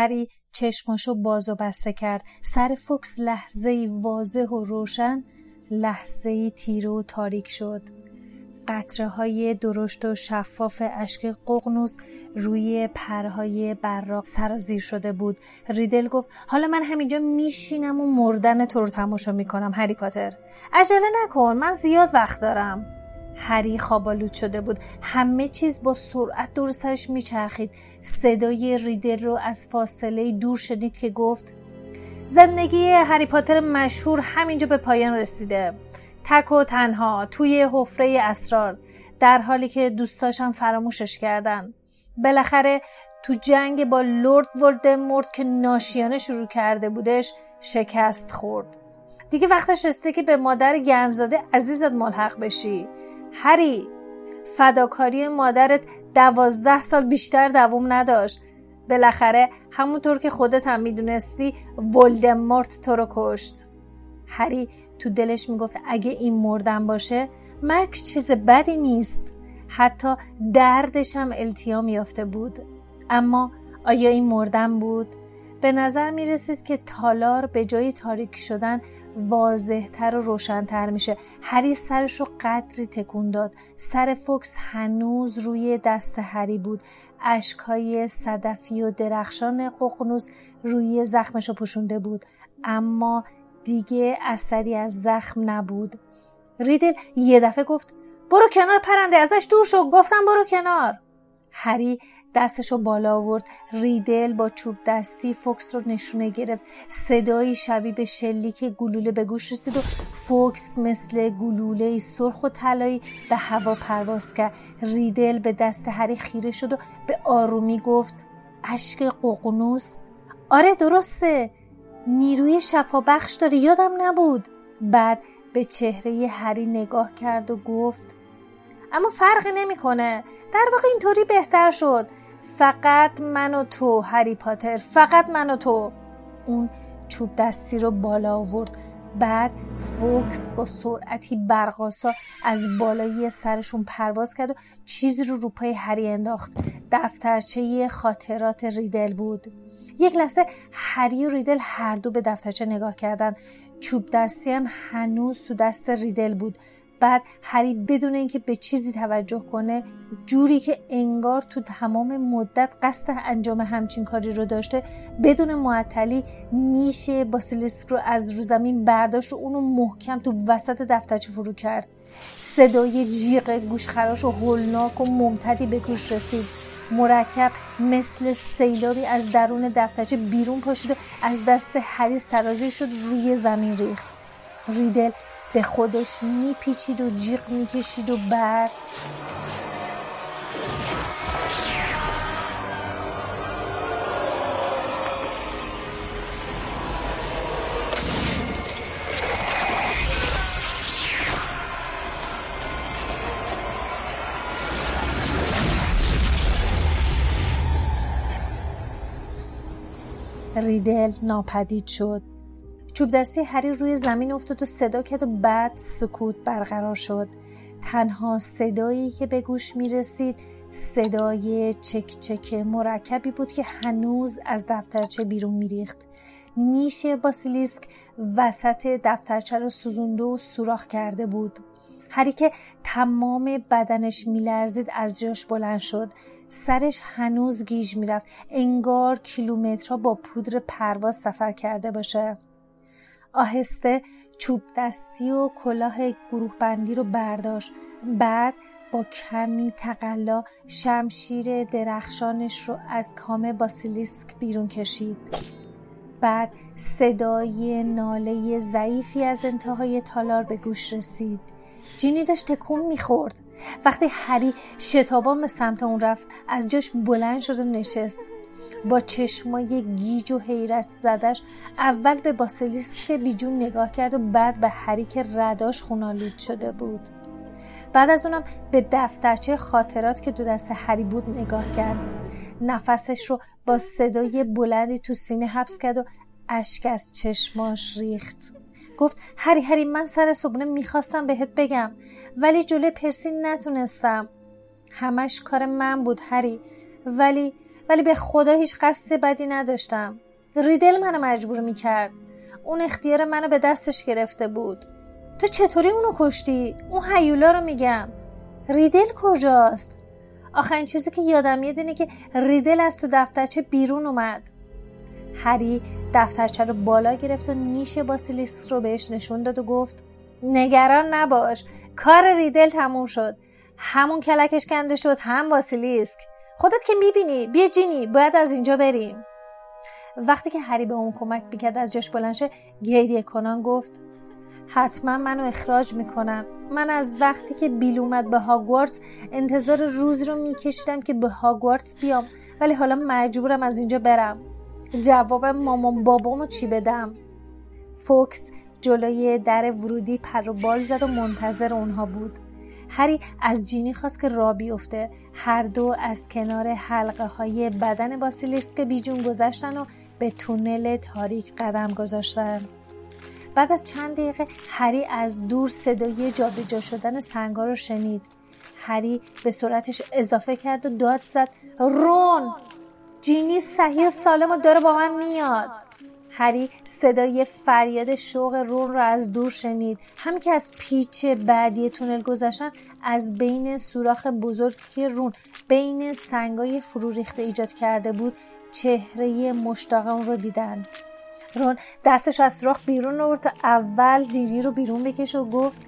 هری چشماشو باز و بسته کرد. سر فوکس لحظه واضح و روشن لحظه تیره و تاریک شد. قطره های درشت و شفاف اشک ققنوس روی پرهای براق سرازیر شده بود. ریدل گفت حالا من همینجا میشینم و مردن تو رو تماشا می‌کنم هری پاتر. عجله نکن من زیاد وقت دارم. هری خوابالود شده بود. همه چیز با سرعت دور سرش میچرخید. صدای ریدل رو از فاصله دور شدید که گفت زندگی هری پاتر مشهور همینجا به پایان رسیده. تک و تنها توی حفره اسرار در حالی که دوستاشم فراموشش کردن. بالاخره تو جنگ با لورد ولدمورت که ناشیانه شروع کرده بودش شکست خورد. دیگه وقتش رسیده که به مادر گنزاده عزیزت ملحق بشی. هری فداکاری مادرت دوازده سال بیشتر دووم نداشت. بالاخره همونطور که خودت هم می‌دونستی ولدمورت تو رو کشت. هری تو دلش می‌گفت اگه این مردن باشه مرگ چیز بدی نیست. حتی دردش هم التیام یافته بود. اما آیا این مردن بود؟ به نظر می رسید که تالار به جای تاریک شدن واضحتر و روشنتر میشه. هری سرش رو قدری تکون داد. سر فوکس هنوز روی دست هری بود. اشکهای صدفی و درخشان ققنوس روی زخمش رو پوشونده بود. اما دیگه اثری از زخم نبود. ریدل یه دفعه گفت برو کنار پرنده ازش دور شو. گفتم برو کنار. هری دستشو بالا آورد. ریدل با چوب دستی فوکس رو نشونه گرفت. صدایی شبیه به شلیک گلوله به گوش رسید و فوکس مثل گلوله سرخ و طلایی به هوا پرواز کرد. ریدل به دست هری خیره شد و به آرومی گفت اشک ققنوس؟ آره درسته. نیروی شفابخش داری یادم نبود. بعد به چهره هری نگاه کرد و گفت اما فرقی نمی‌کنه. در واقع اینطوری بهتر شد. فقط من و تو هری پاتر فقط من و تو. اون چوب دستی رو بالا آورد بعد فوکس با سرعتی برقاسا از بالایی سرشون پرواز کرد و چیزی رو رو پای هری انداخت. دفترچه خاطرات ریدل بود. یک لحظه هری و ریدل هر دو به دفترچه نگاه کردن. چوب دستی هم هنوز تو دست ریدل بود. بعد هری بدون اینکه به چیزی توجه کنه جوری که انگار تو تمام مدت قصد انجام همچین کاری رو داشته بدون معطلی نیش باسیلیسک رو از رو زمین برداشت و اونو محکم تو وسط دفترچه فرو کرد. صدای جیغ گوشخراش و هولناک و ممتدی به گوش رسید. مرکب مثل سیلابی از درون دفترچه بیرون پاشید و از دست هری سرازیر شد روی زمین ریخت. ریدل به خودش میپیچید و جیغ می‌کشید و بعد ریدل ناپدید شد. چوب دستی هری روی زمین افتاد و صدا کرد و بعد سکوت برقرار شد. تنها صدایی که به گوش می رسید صدای چک چک مرکبی بود که هنوز از دفترچه بیرون میریخت. نیش باسیلیسک وسط دفترچه رو سوزونده و سوراخ کرده بود. هری که تمام بدنش میلرزید از جاش بلند شد. سرش هنوز گیج می‌رفت. انگار کیلومترها با پودر پرواز سفر کرده باشه. آهسته چوب دستی و کلاه گروه بندی رو برداشت. بعد با کمی تقلا شمشیر درخشانش رو از کام باسیلیسک بیرون کشید. بعد صدای ناله ضعیفی از انتهای تالار به گوش رسید. جینی داشت تکون می‌خورد. وقتی هری شتابان به سمت اون رفت از جاش بلند شد و نشست. با چشمای گیج و حیرت زدش اول به باسیلیسک بیجون نگاه کرد و بعد به هری که رداش خونالود شده بود. بعد از اونم به دفترچه خاطرات که دو دست هری بود نگاه کرد. نفسش رو با صدای بلندی تو سینه حبس کرد و اشک از چشماش ریخت. گفت هری هری من سر صبحونه می‌خواستم بهت بگم ولی جلوی پرسی نتونستم. همش کار من بود هری. ولی ولی به خدا هیچ قصد بدی نداشتم. ریدل منو مجبور می‌کرد. اون اختیار منو به دستش گرفته بود. تو چطوری اونو کشتی؟ اون حیولا رو میگم. ریدل کجاست؟ آخرین چیزی که یادم میاد اینه که ریدل از تو دفترچه بیرون اومد. هری دفترچه رو بالا گرفت و نیش باسیلیسک رو بهش نشون داد و گفت نگران نباش. کار ریدل تموم شد. همون کلکش کنده شد هم باسیلیسک خودت که می‌بینی بیا جینی باید از اینجا بریم. وقتی که هری به اون کمک می‌کرد از جاش بلنشه گریه کنان گفت حتما منو اخراج می‌کنن. من از وقتی که بیل اومد به هاگوارتس انتظار روزی رو میکشیدم که به هاگوارتس بیام. ولی حالا مجبورم از اینجا برم. جواب مامان بابامو چی بدم؟ فوکس جلوی در ورودی پر و بال زد و منتظر اونها بود. هری از جینی خواست که را بیفته. هر دو از کنار حلقه های بدن باسیلیسک بیجون گذشتن و به تونل تاریک قدم گذاشتن. بعد از چند دقیقه هری از دور صدای جابجا شدن سنگا رو شنید. هری به سرعتش اضافه کرد و داد زد رون! جینی صحیح و سالم و داره با من میاد. هری صدای فریاد شوق رون را از دور شنید. هم که از پیچ بعدی تونل گذشتن از بین سوراخ بزرگی که رون بین سنگای فرو ریخته ایجاد کرده بود چهره مشتاق اون رو دیدن. رون دستش از سوراخ بیرون آورد اول جینی رو بیرون بکشه و گفت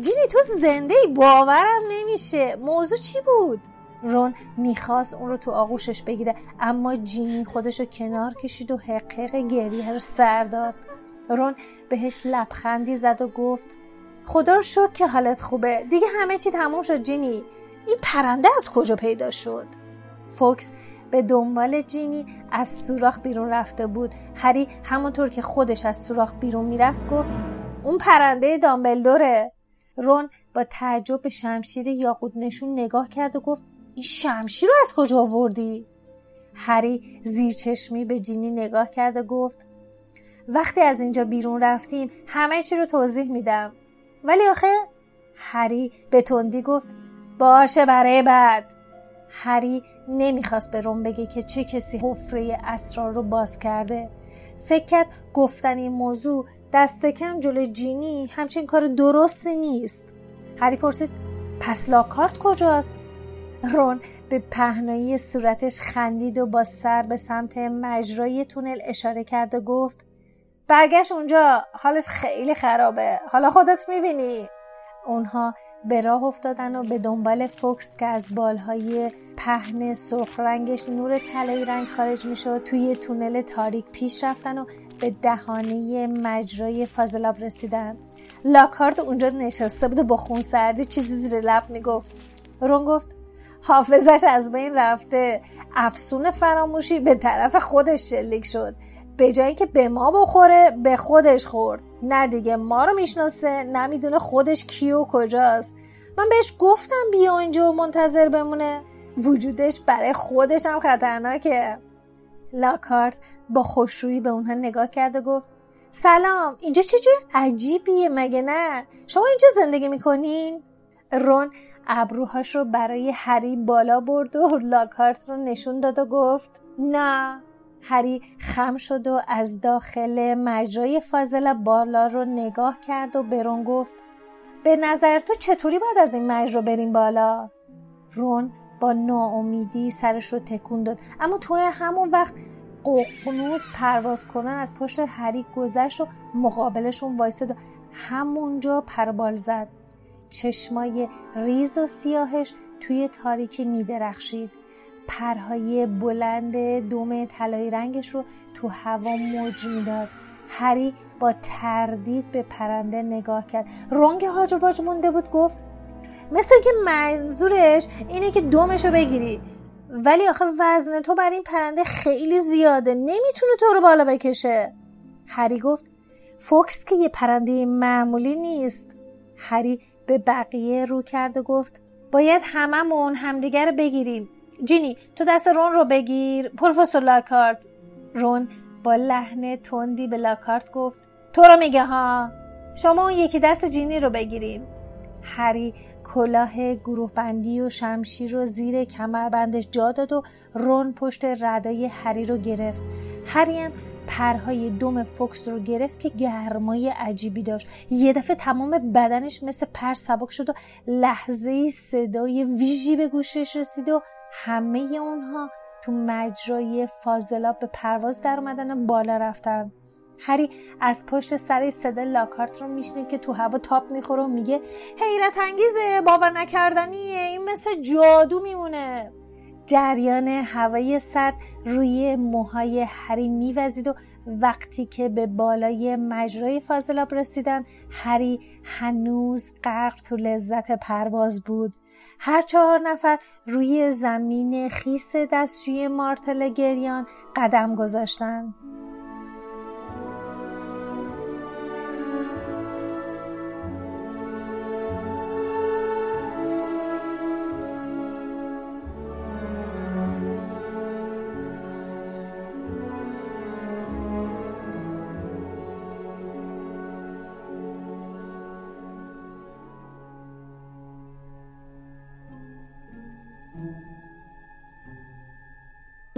جینی تو زنده ای باورم نمیشه. موضوع چی بود؟ رون می‌خواست اون رو تو آغوشش بگیره اما جینی خودش رو کنار کشید و حقیق گریه رو سر داد. رون بهش لبخندی زد و گفت خدا رو شکر که حالت خوبه. دیگه همه چی تموم شد جینی این پرنده از کجا پیدا شد؟ فوکس به دنبال جینی از سوراخ بیرون رفته بود. هری همونطور که خودش از سوراخ بیرون می‌رفت گفت اون پرنده دامبلدوره. رون با تعجب به شمشیر یاقوت نشون نگاه کرد و گفت این شمشیر رو از کجا آوردی؟ هری زیر چشمی به جینی نگاه کرد و گفت وقتی از اینجا بیرون رفتیم همه چی رو توضیح میدم. ولی آخه؟ هری به تندی گفت باشه برای بعد. هری نمی‌خواست به روم بگه که چه کسی حفره اسرار رو باز کرده. فکر کرد گفتن این موضوع دست کم جلوی جینی همچین کار درستی نیست. هری پرسید پس لاکارت کجاست؟ رون به پهنایی صورتش خندید و با سر به سمت مجرای تونل اشاره کرد و گفت برگشت اونجا حالش خیلی خرابه. حالا خودت می‌بینی. اونها به راه افتادن و به دنبال فوکس که از بالهای پهن سرخ رنگش نور طلایی رنگ خارج می‌شد توی تونل تاریک پیش رفتن و به دهانه مجرای فاضلاب رسیدن. لاکارت اونجا نشسته بود و با خون سردی چیزی زیر لب می‌گفت. رون گفت حافظش از بین رفته. افسون فراموشی به طرف خودش شلیک شد. به جایی که به ما بخوره به خودش خورد. نه دیگه ما رو می‌شناسه نمی‌دونه خودش کی و کجاست. من بهش گفتم بیا اینجا و منتظر بمونه. وجودش برای خودش هم خطرناکه. لاکارت با خوشرویی به اونها نگاه کرد و گفت سلام اینجا چه جای عجیبیه مگه نه؟ شما اینجا زندگی می‌کنین؟ رون ابروهاش رو برای هری بالا برد و لاکارت رو نشون داد و گفت نه. هری خم شد و از داخل مجرای فاضل بالا رو نگاه کرد و برون گفت به نظر تو چطوری باید از این مجرا بریم بالا؟ رون با ناامیدی سرش رو تکون داد. اما تو همون وقت ققنوس پرواز کنن از پشت هری گذشت و مقابلشون وایسد و همونجا پربال زد. چشمای ریز و سیاهش توی تاریکی میدرخشید. پرهای بلند دوم طلایی رنگش رو تو هوا موج می‌داد. هری با تردید به پرنده نگاه کرد. رنگ هاج و مونده بود گفت مثل که منظورش اینه که دومش رو بگیری. ولی آخه وزن تو بر این پرنده خیلی زیاده. نمی‌تونه تو رو بالا بکشه. هری گفت فوکس که یه پرنده معمولی نیست. هری به بقیه رو کرد و گفت باید هممون همدیگر رو بگیریم. جینی تو دست رون رو بگیر. پروفسور لاکارت. رون با لحن تندی به لاکارت گفت تو رو میگه ها شما اون یکی دست جینی رو بگیریم. هری کلاه گروه بندی و شمشیر رو زیر کمربندش جا داد و رون پشت ردای هری رو گرفت. هری هم پرهای دم فوکس رو گرفت که گرمای عجیبی داشت. یه دفعه تمام بدنش مثل پر سبک شد و لحظه صدای ویژی به گوشش رسید و همه اونها تو مجرای فاضلاب به پرواز در اومدن و بالا رفتن. هری از پشت سر صدا لاکارت رو میشنید که تو هوا تاپ می‌خوره و میگه حیرت انگیزه باور نکردنیه این مثل جادو میمونه. جریان هوای سرد روی موهای هری میوزید و وقتی که به بالای مجرای فاضلاب رسیدن هری هنوز غرق تو لذت پرواز بود. هر چهار نفر روی زمین خیس دستشوی مارتل گریان قدم گذاشتند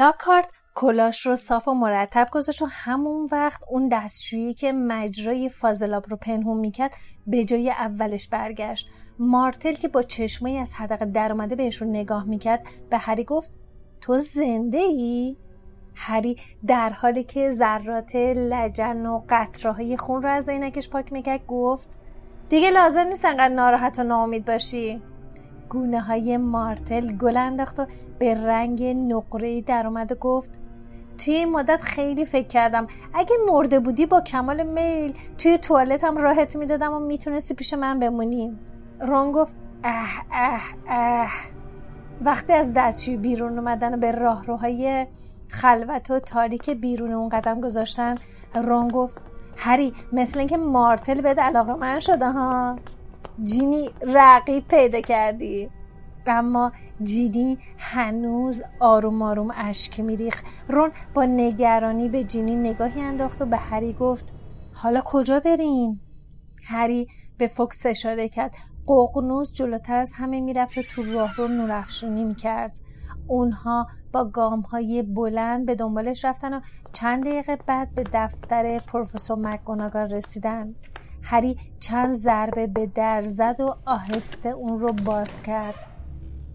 لاکارت کلاش رو صاف و مرتب گذاشت و همون وقت اون دستشویی که مجرای فازلاب رو پنهون می‌کرد به جای اولش برگشت مارتل که با چشمایی از حدقه اومده بهشون نگاه می‌کرد به هری گفت تو زنده ای؟ هری در حالی که ذرات لجن و قطره های خون رو از عینکش پاک می‌کرد گفت دیگه لازم نیست انقدر ناراحت و ناامید باشی گونه های مارتل گل انداخت و به رنگ نقره در اومد و گفت توی این مدت خیلی فکر کردم. اگه مرده بودی با کمال میل توی توالتم راحت می‌دادم و می‌تونستی پیش من بمونی. رون گفت اه اه اه. وقتی از دستشوی بیرون اومدن و به راهروهای خلوت و تاریک بیرون اون قدم گذاشتن رون گفت هری مثل اینکه مارتل به علاقه من شده ها؟ جینی رقیب پیدا کردی. اما جینی هنوز آروم آروم اشک میریخ رون با نگرانی به جینی نگاهی انداخت و به هری گفت حالا کجا بریم؟ هری به فوکس اشاره کرد. ققنوس جلوتر از همه می‌رفت و تو راه رو نورافشونی می‌کرد. اونها با گام های بلند به دنبالش رفتن و چند دقیقه بعد به دفتر پروفسور مکگوناگال رسیدن. هری چند ضربه به در زد و آهسته اون رو باز کرد.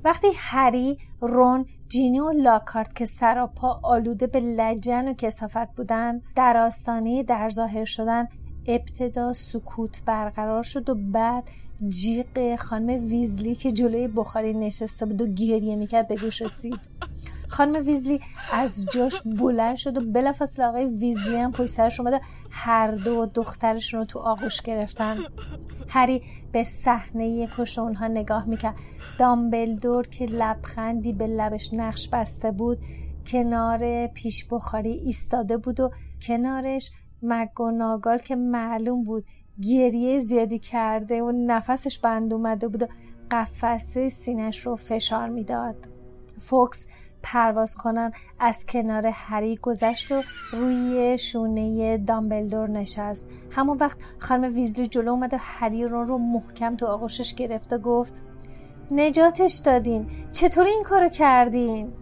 وقتی هری رون جینی و لاکارت که سراپا آلوده به لجن و کسافت بودن در آستانه در ظاهر شدن ابتدا سکوت برقرار شد و بعد جیغ خانم ویزلی که جلوی بخاری نشسته بود و گریه می‌کرد به گوش رسید. خانم ویزلی از جاش بلند شد و بلافاصله آقای ویزلی هم پشت سرش اومده. هر دو دخترشون رو تو آغوش گرفتن. هری به صحنه پشت اونها نگاه می‌کرد. دامبلدور که لبخندی به لبش نقش بسته بود کنار پیش بخاری ایستاده بود و کنارش مگوناگال که معلوم بود گریه زیادی کرده و نفسش بند اومده بود و قفسه سینش رو فشار می‌داد. فوکس پرواز کنن از کنار هری گذشت و روی شونه دامبلدور نشست. همون وقت خانم ویزلی جلو اومد و هری رو رو محکم تو آغوشش گرفت و گفت نجاتش دادین چطور این کارو کردین؟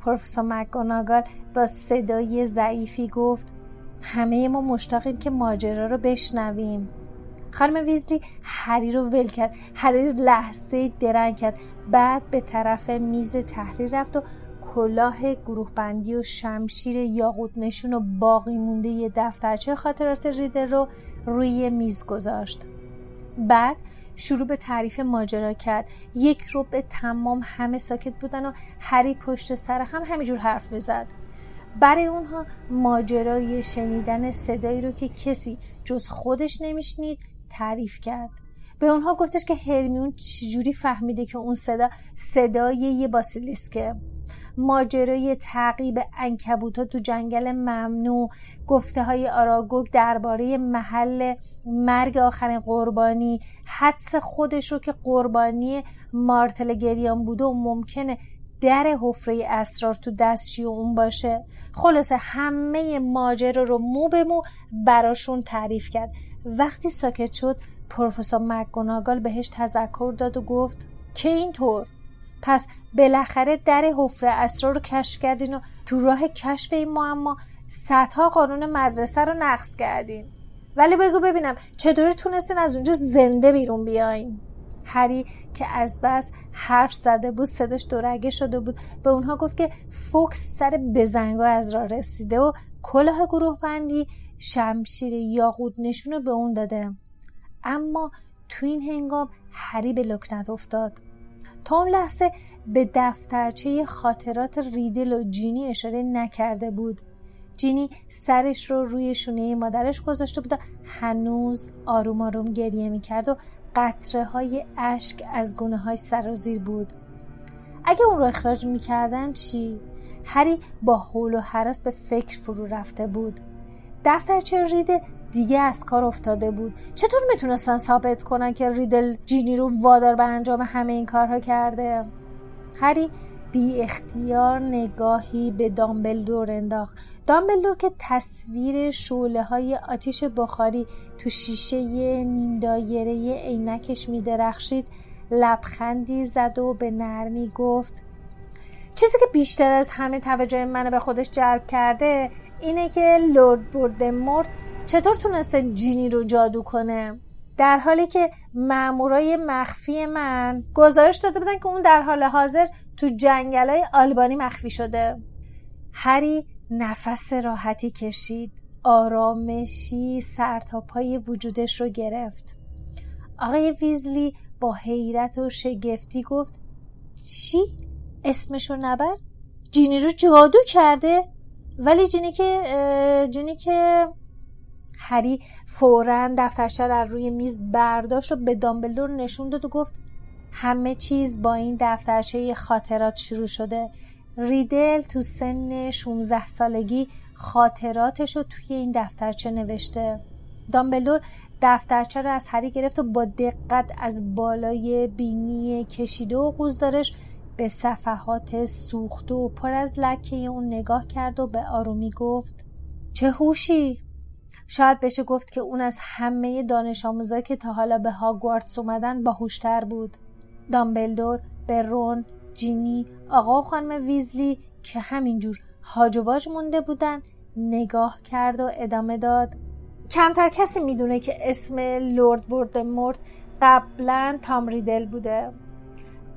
پروفسور مکگوناگال با صدای ضعیفی گفت همه ما مشتاقیم که ماجرا رو بشنویم. خانم ویزلی هری رو ول کرد هری لحظه درنگ کرد بعد به طرف میز تحریر رفت و کلاه گروه بندی و شمشیر یاقوت نشون و باقی مونده یه دفترچه خاطرات ریدر رو روی میز گذاشت. بعد شروع به تعریف ماجرا کرد. یک رو به تمام همه ساکت بودن و هری پشت سر هم همینجور حرف می‌زد. برای اونها ماجرای شنیدن صدایی رو که کسی جز خودش نمیشنید تعریف کرد. به اونها گفتش که هرمیون چجوری فهمیده که اون صدا صدای یه باسیلیسکه. ماجرای تعقیب انکبوتا تو جنگل ممنوع گفته های آراگوگ درباره محل مرگ آخرین قربانی حدس خودش رو که قربانی مارتل گریان بوده و ممکنه در حفره اسرار تو دستشی اون باشه. خلاصه همه ماجرا رو مو به مو براشون تعریف کرد. وقتی ساکت شد پروفسور مکگوناگال بهش تذکر داد و گفت که اینطور؟ پس بالاخره در حفره اسرار رو کشف کردین و تو راه کشف این معما صدها قانون مدرسه رو نقض کردین. ولی بگو ببینم چطوری تونستین از اونجا زنده بیرون بیاین؟ هری که از بس حرف زده بود صداش دورگه شده بود. به اونها گفت که فوکس سر بزنگا از راه رسیده و کلاه گروه بندی شمشیر یاقود نشون به اون داده. اما تو این هنگام هری به لکنت افتاد. تا اون لحظه به دفترچه خاطرات ریدل و جینی اشاره نکرده بود. جینی سرش رو روی شونه مادرش گذاشته بود و هنوز آروم آروم گریه می‌کرد و قطره های اشک از گونه های سرازیر بود. اگه اون رو اخراج می‌کردن چی؟ هری با حول و حراس به فکر فرو رفته بود. دفترچه ریده دیگه از کار افتاده بود. چطور می‌تونستن ثابت کنن که ریدل جینی رو وادار به انجام همه این کارها کرده؟ هری بی اختیار نگاهی به دامبلدور انداخت. دامبلدور که تصویر شعله های آتیش بخاری تو شیشه نیم دایره عینکش میدرخشید لبخندی زد و به نرمی گفت چیزی که بیشتر از همه توجه منو به خودش جلب کرده اینه که لورد مرد چطور تونسته جینی رو جادو کنه در حالی که مامورای مخفی من گزارش داده بودن که اون در حال حاضر تو جنگلای آلبانی مخفی شده هری نفس راحتی کشید آرامشی سرتاپای وجودش رو گرفت آقای ویزلی با حیرت و شگفتی گفت چی؟ اسمشو نبر؟ جینی رو جادو کرده؟ ولی جینی که جینی که هری فورا دفترچه رو روی میز برداشت و به دامبلدور نشون داد و گفت همه چیز با این دفترچه خاطرات شروع شده. ریدل تو سن 16 سالگی خاطراتش رو توی این دفترچه نوشته. دامبلدور دفترچه رو از هری گرفت و با دقت از بالای بینی کشیده و قوزدارش به صفحات سوخته و پر از لکه اون نگاه کرد و به آرومی گفت چه هوشی؟ شاید بشه گفت که اون از همه دانش آموزا که تا حالا به هاگوارتس اومدن باهوشتر بود. دامبلدور به رون جینی آقا و خانم ویزلی که همینجور هاج واج مونده بودن نگاه کرد و ادامه داد. کمتر کسی می‌دونه که اسم لورد ورد قبلا تام ریدل بوده.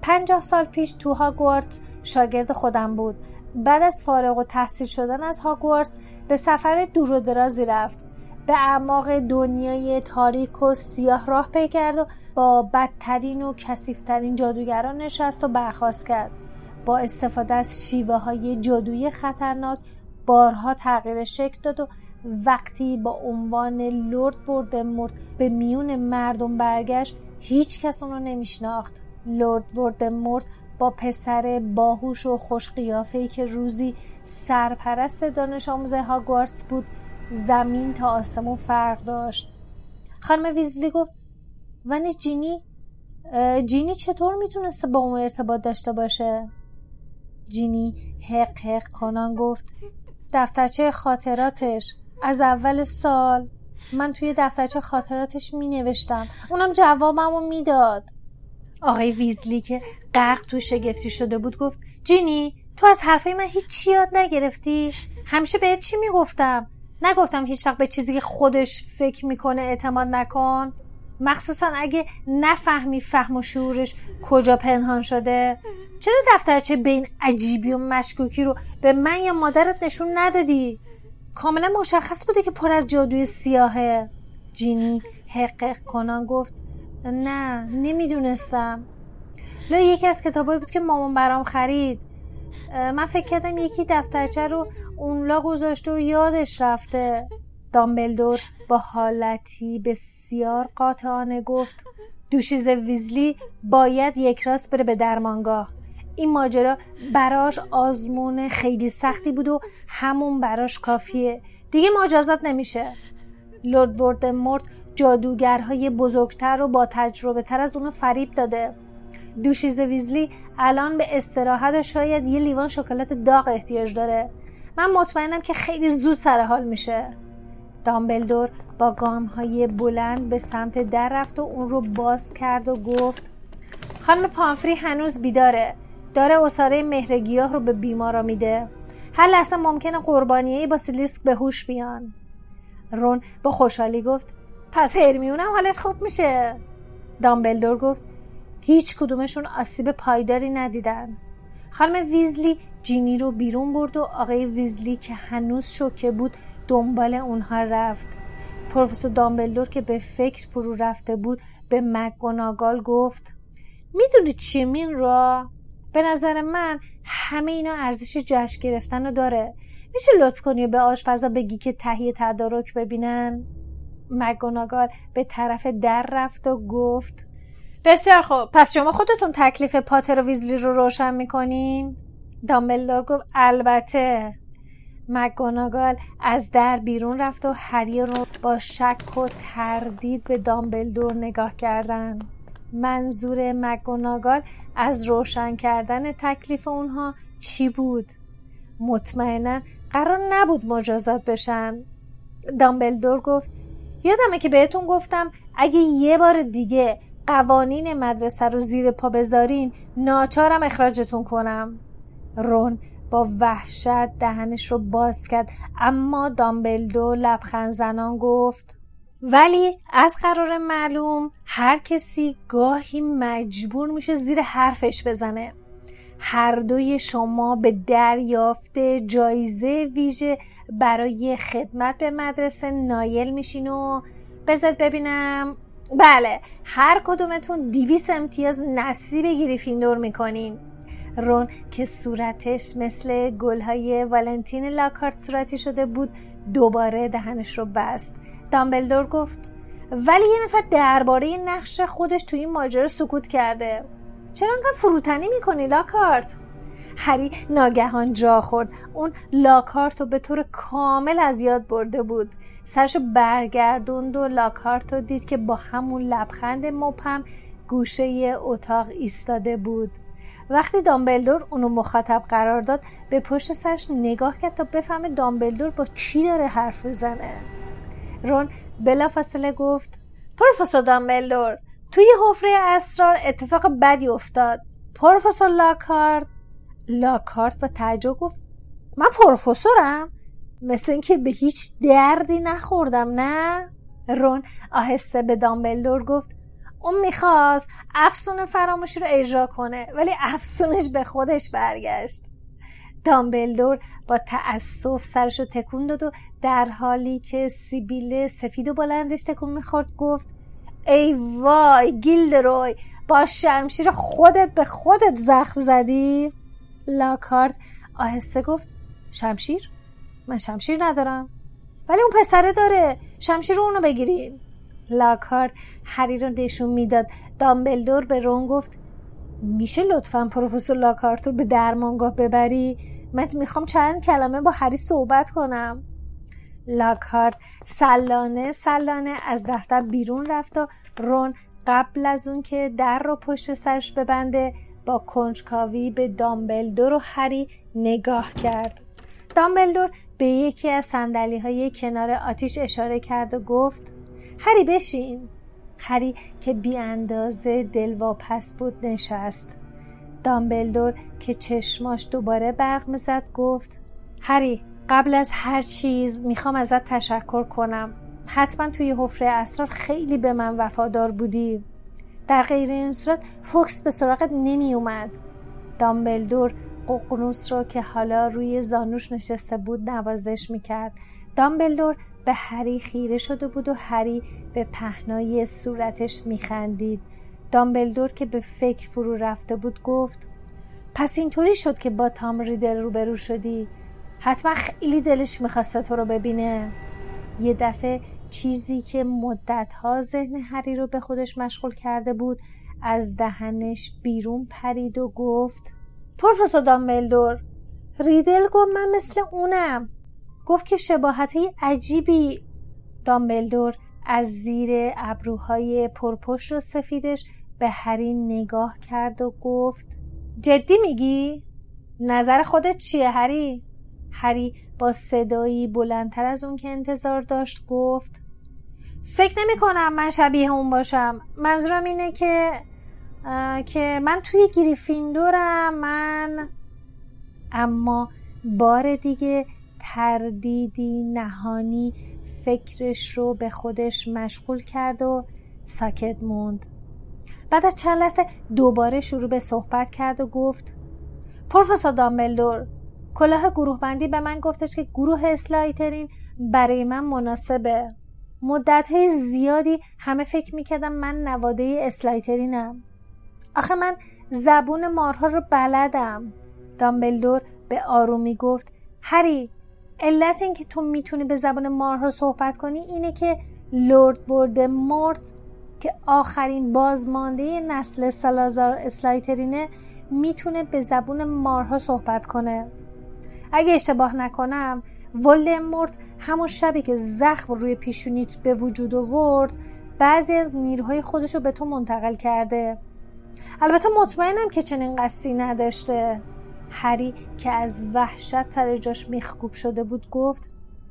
پنجاه سال پیش تو هاگوارتس شاگرد خودم بود. بعد از فارغ و تحصیل شدن از هاگوارتس به سفر دور و درازی رفت. به اعماق دنیای تاریک و سیاه راه پی کرد و با بدترین و کسیفترین جادوگران نشست و برخواست کرد. با استفاده از شیوه های جادویی خطرناک بارها تغییر شکل داد و وقتی با عنوان لورد ورد به میون مردم برگشت هیچ کس اونو نمیشناخت. لورد ورد با پسر باهوش و خوش ای که روزی سرپرست دانش آموز هاگوارتس بود زمین تا آسمون فرق داشت. خانم ویزلی گفت ونی جینی جینی چطور می‌تونسته با اون ارتباط داشته باشه؟ جینی حق حق کنان گفت دفترچه خاطراتش از اول سال من توی دفترچه خاطراتش می نوشتم اونم جوابمو می‌داد. آقای ویزلی که غرق تو شگفتی شده بود گفت جینی تو از حرفای من هیچ یاد نگرفتی؟ همیشه بهت چی می‌گفتم؟ نگفتم هیچ وقت به چیزی که خودش فکر می‌کنه اعتماد نکن. مخصوصا اگه نفهمی فهم و شعورش کجا پنهان شده. چرا دفترچه بین عجیبی و مشکوکی رو به من یا مادرت نشون ندادی؟ کاملا مشخص بوده که پر از جادوی سیاهه. جینی حقق کنان گفت نه نمی‌دونستم. لا یکی از کتابایی بود که مامان برام خرید. من فکر کردم یکی دفترچه رو اون لا گذاشته و یادش رفته. دامبلدور با حالتی بسیار قاطعانه گفت دوشیز ویزلی باید یک راست بره به درمانگاه. این ماجرا براش آزمون خیلی سختی بود و همون براش کافیه. دیگه مجازات نمیشه. لورد مرد جادوگرهای بزرگتر و با تجربه تر از اونو فریب داده. دوشیز ویزلی الان به استراحت شاید یه لیوان شکلات داغ احتیاج داره. من مطمئنم که خیلی زود سر حال میشه. دامبلدور با گام های بلند به سمت در رفت و اون رو باز کرد و گفت خانم پانفری هنوز بیداره. داره اصاره مهرگیاه رو به بیمارا میده. هر لحظه ممکنه قربانیه با سلیسک به هوش بیان. رون با خوشحالی گفت پس هرمیونم حالش خوب میشه. دامبلدور گفت هیچ کدومشون آسیب پایداری ندیدن. خانم ویزلی جینی رو بیرون برد و آقای ویزلی که هنوز شوکه بود دنبال اونها رفت. پروفسور دامبلدور که به فکر فرو رفته بود به مگوناگال گفت می‌دونی چی مین را؟ به نظر من همه اینا ارزش جشن گرفتن رو داره. میشه لطف کنی به آشپزا بگی که تهیه تدارک ببینن؟ مگوناگال به طرف در رفت و گفت بسیار خوب. پس شما خودتون تکلیف پاتر و ویزلی رو روشن می‌کنین؟ دامبلدور گفت البته. مگوناگال از در بیرون رفت و هری رو با شک و تردید به دامبلدور نگاه کردن. منظور مگوناگال از روشن کردن تکلیف اونها چی بود؟ مطمئنا قرار نبود مجازات بشن. دامبلدور گفت یادمه که بهتون گفتم اگه یه بار دیگه قوانین مدرسه رو زیر پا بذارین ناچارم اخراجتون کنم. رون با وحشت دهنش رو باز کرد اما دامبلدو لبخند زنان گفت ولی از قرار معلوم هر کسی گاهی مجبور میشه زیر حرفش بزنه. هر دوی شما به دریافت جایزه ویژه برای خدمت به مدرسه نایل میشین و بذار ببینم. بله هر کدومتون دیویس امتیاز نصیب گریفیندور می‌کنین. رون که صورتش مثل گلهای والنتین لاکارت صورتی شده بود دوباره دهنش رو بست. دامبلدور گفت ولی یه نفر درباره نقش خودش توی این ماجرا سکوت کرده. چرا انقدر فروتنی می‌کنی لاکارت؟ هری ناگهان جا خورد. اون لاکارت رو به طور کامل از یاد برده بود. سرشو برگردوند و لاکارت رو دید که با همون لبخند مپم گوشه اتاق ایستاده بود. وقتی دامبلدور اونو مخاطب قرار داد به پشت سرش نگاه کرد تا بفهمه دامبلدور با کی داره حرف بزنه رون بلافاصله گفت پروفسور دامبلدور توی حفره اسرار اتفاق بدی افتاد. پروفسور لاکارت؟ لاکارت با تعجب گفت من پروفسورم؟ مثل اینکه به هیچ دردی نخوردم نه؟ رون آهسته به دامبلدور گفت اون می‌خواست افسون فراموشی رو اجرا کنه ولی افسونش به خودش برگشت. دامبلدور با تأسف سرش رو تکون داد و در حالی که سیبیل سفید و بلندش تکون می‌خورد گفت ای وای گیلدروی با شمشیر خودت به خودت زخم زدی؟ لاکارت آهسته گفت شمشیر؟ من شمشیر ندارم. ولی اون پسره داره. شمشیر رو اونو بگیرین لاکارت هری رو نشون می‌داد. دامبلدور به رون گفت میشه لطفا پروفسور لاکارت رو به درمانگاه ببری؟ من می‌خوام چند کلمه با هری صحبت کنم. لاکارت سلانه سلانه از دفتر بیرون رفت و رون قبل از اون که در رو پشت سرش ببنده با کنجکاوی به دامبلدور و هری نگاه کرد. دامبلدور به یکی از سندلی های کنار آتیش اشاره کرد و گفت هری بشین. هری که بی اندازه دلواپس بود نشست. دامبلدور که چشماش دوباره برق می‌زد گفت هری قبل از هر چیز می‌خوام ازت تشکر کنم. حتما توی حفره اسرار خیلی به من وفادار بودی. در غیر این صورت فوکس به سراغت نمی اومد دامبلدور ققنوس رو که حالا روی زانوش نشسته بود نوازش می‌کرد. دامبلدور به هری خیره شده بود و هری به پهنای صورتش میخندید. دامبلدور که به فکر فرو رفته بود گفت پس اینطوری شد که با تام ریدل روبرو شدی؟ حتما خیلی دلش می‌خواسته تو رو ببینه. یه دفعه چیزی که مدتها ذهن هری رو به خودش مشغول کرده بود از دهنش بیرون پرید و گفت پروفسور دامبلدور ریدل گفت من مثل اونم گفت که شباهت عجیبی دامبلدور از زیر ابروهای پرپشت و سفیدش به هری نگاه کرد و گفت جدی میگی؟ نظر خودت چیه هری؟ هری با صدایی بلندتر از اون که انتظار داشت گفت فکر نمی کنم من شبیه اون باشم منظورم اینه که که من توی گریفیندورم من اما بار دیگه تردیدی نهانی فکرش رو به خودش مشغول کرد و ساکت موند. بعد از چند لحظه دوباره شروع به صحبت کرد و گفت پروفسور دامبلدور کلاه گروه بندی به من گفتش که گروه اسلایترین برای من مناسبه. مدت زیادی همه فکر می‌کردم من نواده اسلایترینم. آخه من زبون مارها رو بلدم. دامبلدور به آرومی گفت هری علت این که تو می‌تونی به زبان مارها صحبت کنی اینه که لورد ورد مورد که آخرین بازمانده نسل سلازار اسلایترینه می‌تونه به زبون مارها صحبت کنه. اگه اشتباه نکنم ولدمورت همون شبی که زخم روی پیشونیت به وجود آورد بعضی از نیروهای خودش رو به تو منتقل کرده. البته مطمئنم که چنین قصدی نداشته. هری که از وحشت سر جاش میخکوب شده بود گفت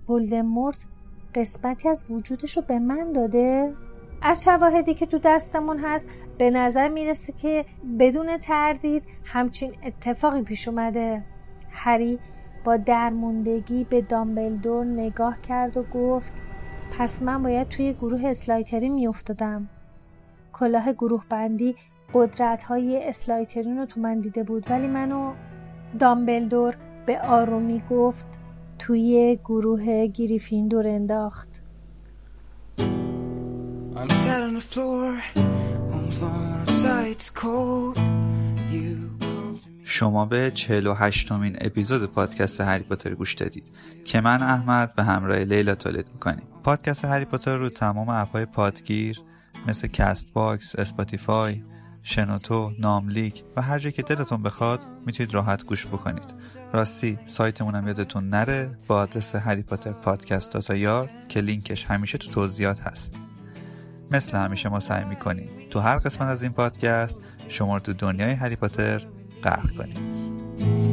ولدمورت قسمتی از وجودش رو به من داده؟ از شواهدی که تو دستمون هست به نظر می‌رسه که بدون تردید همچین اتفاقی پیش اومده. هری با درموندگی به دامبلدور نگاه کرد و گفت پس من باید توی گروه اسلایتری میافتادم. کلاه گروه بندی قدرت های اسلایترین رو تو من دیده بود ولی منو دامبلدور به آرومی گفت توی گروه گریفیندور انداخت. شما به 48 مین اپیزود پادکست هری پاتر گوش دادید که من احمد به همراه لیلا تولید می‌کنیم. پادکست هری پاتر رو تمام اپهای پادگیر مثل Castbox، Spotify، شنوتو، ناملیک و هر جایی که دلتون بخواد می‌تونید راحت گوش بکنید. راستی سایتمون هم یادتون نره؟ با آدرس Harry Potter Podcast dot ir که لینکش همیشه تو توضیحات هست. مثل همیشه ما سعی می‌کنیم تو هر قسمت از این پادکست شما رو تو دنیای هری پاتر غرق کنیم.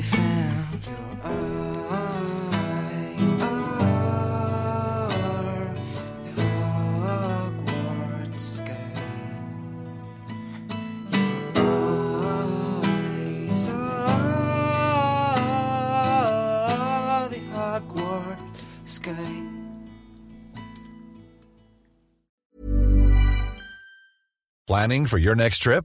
empty found your eye. Are the Hogwarts sky. Your eyes are the Hogwarts sky. Planning for your next trip?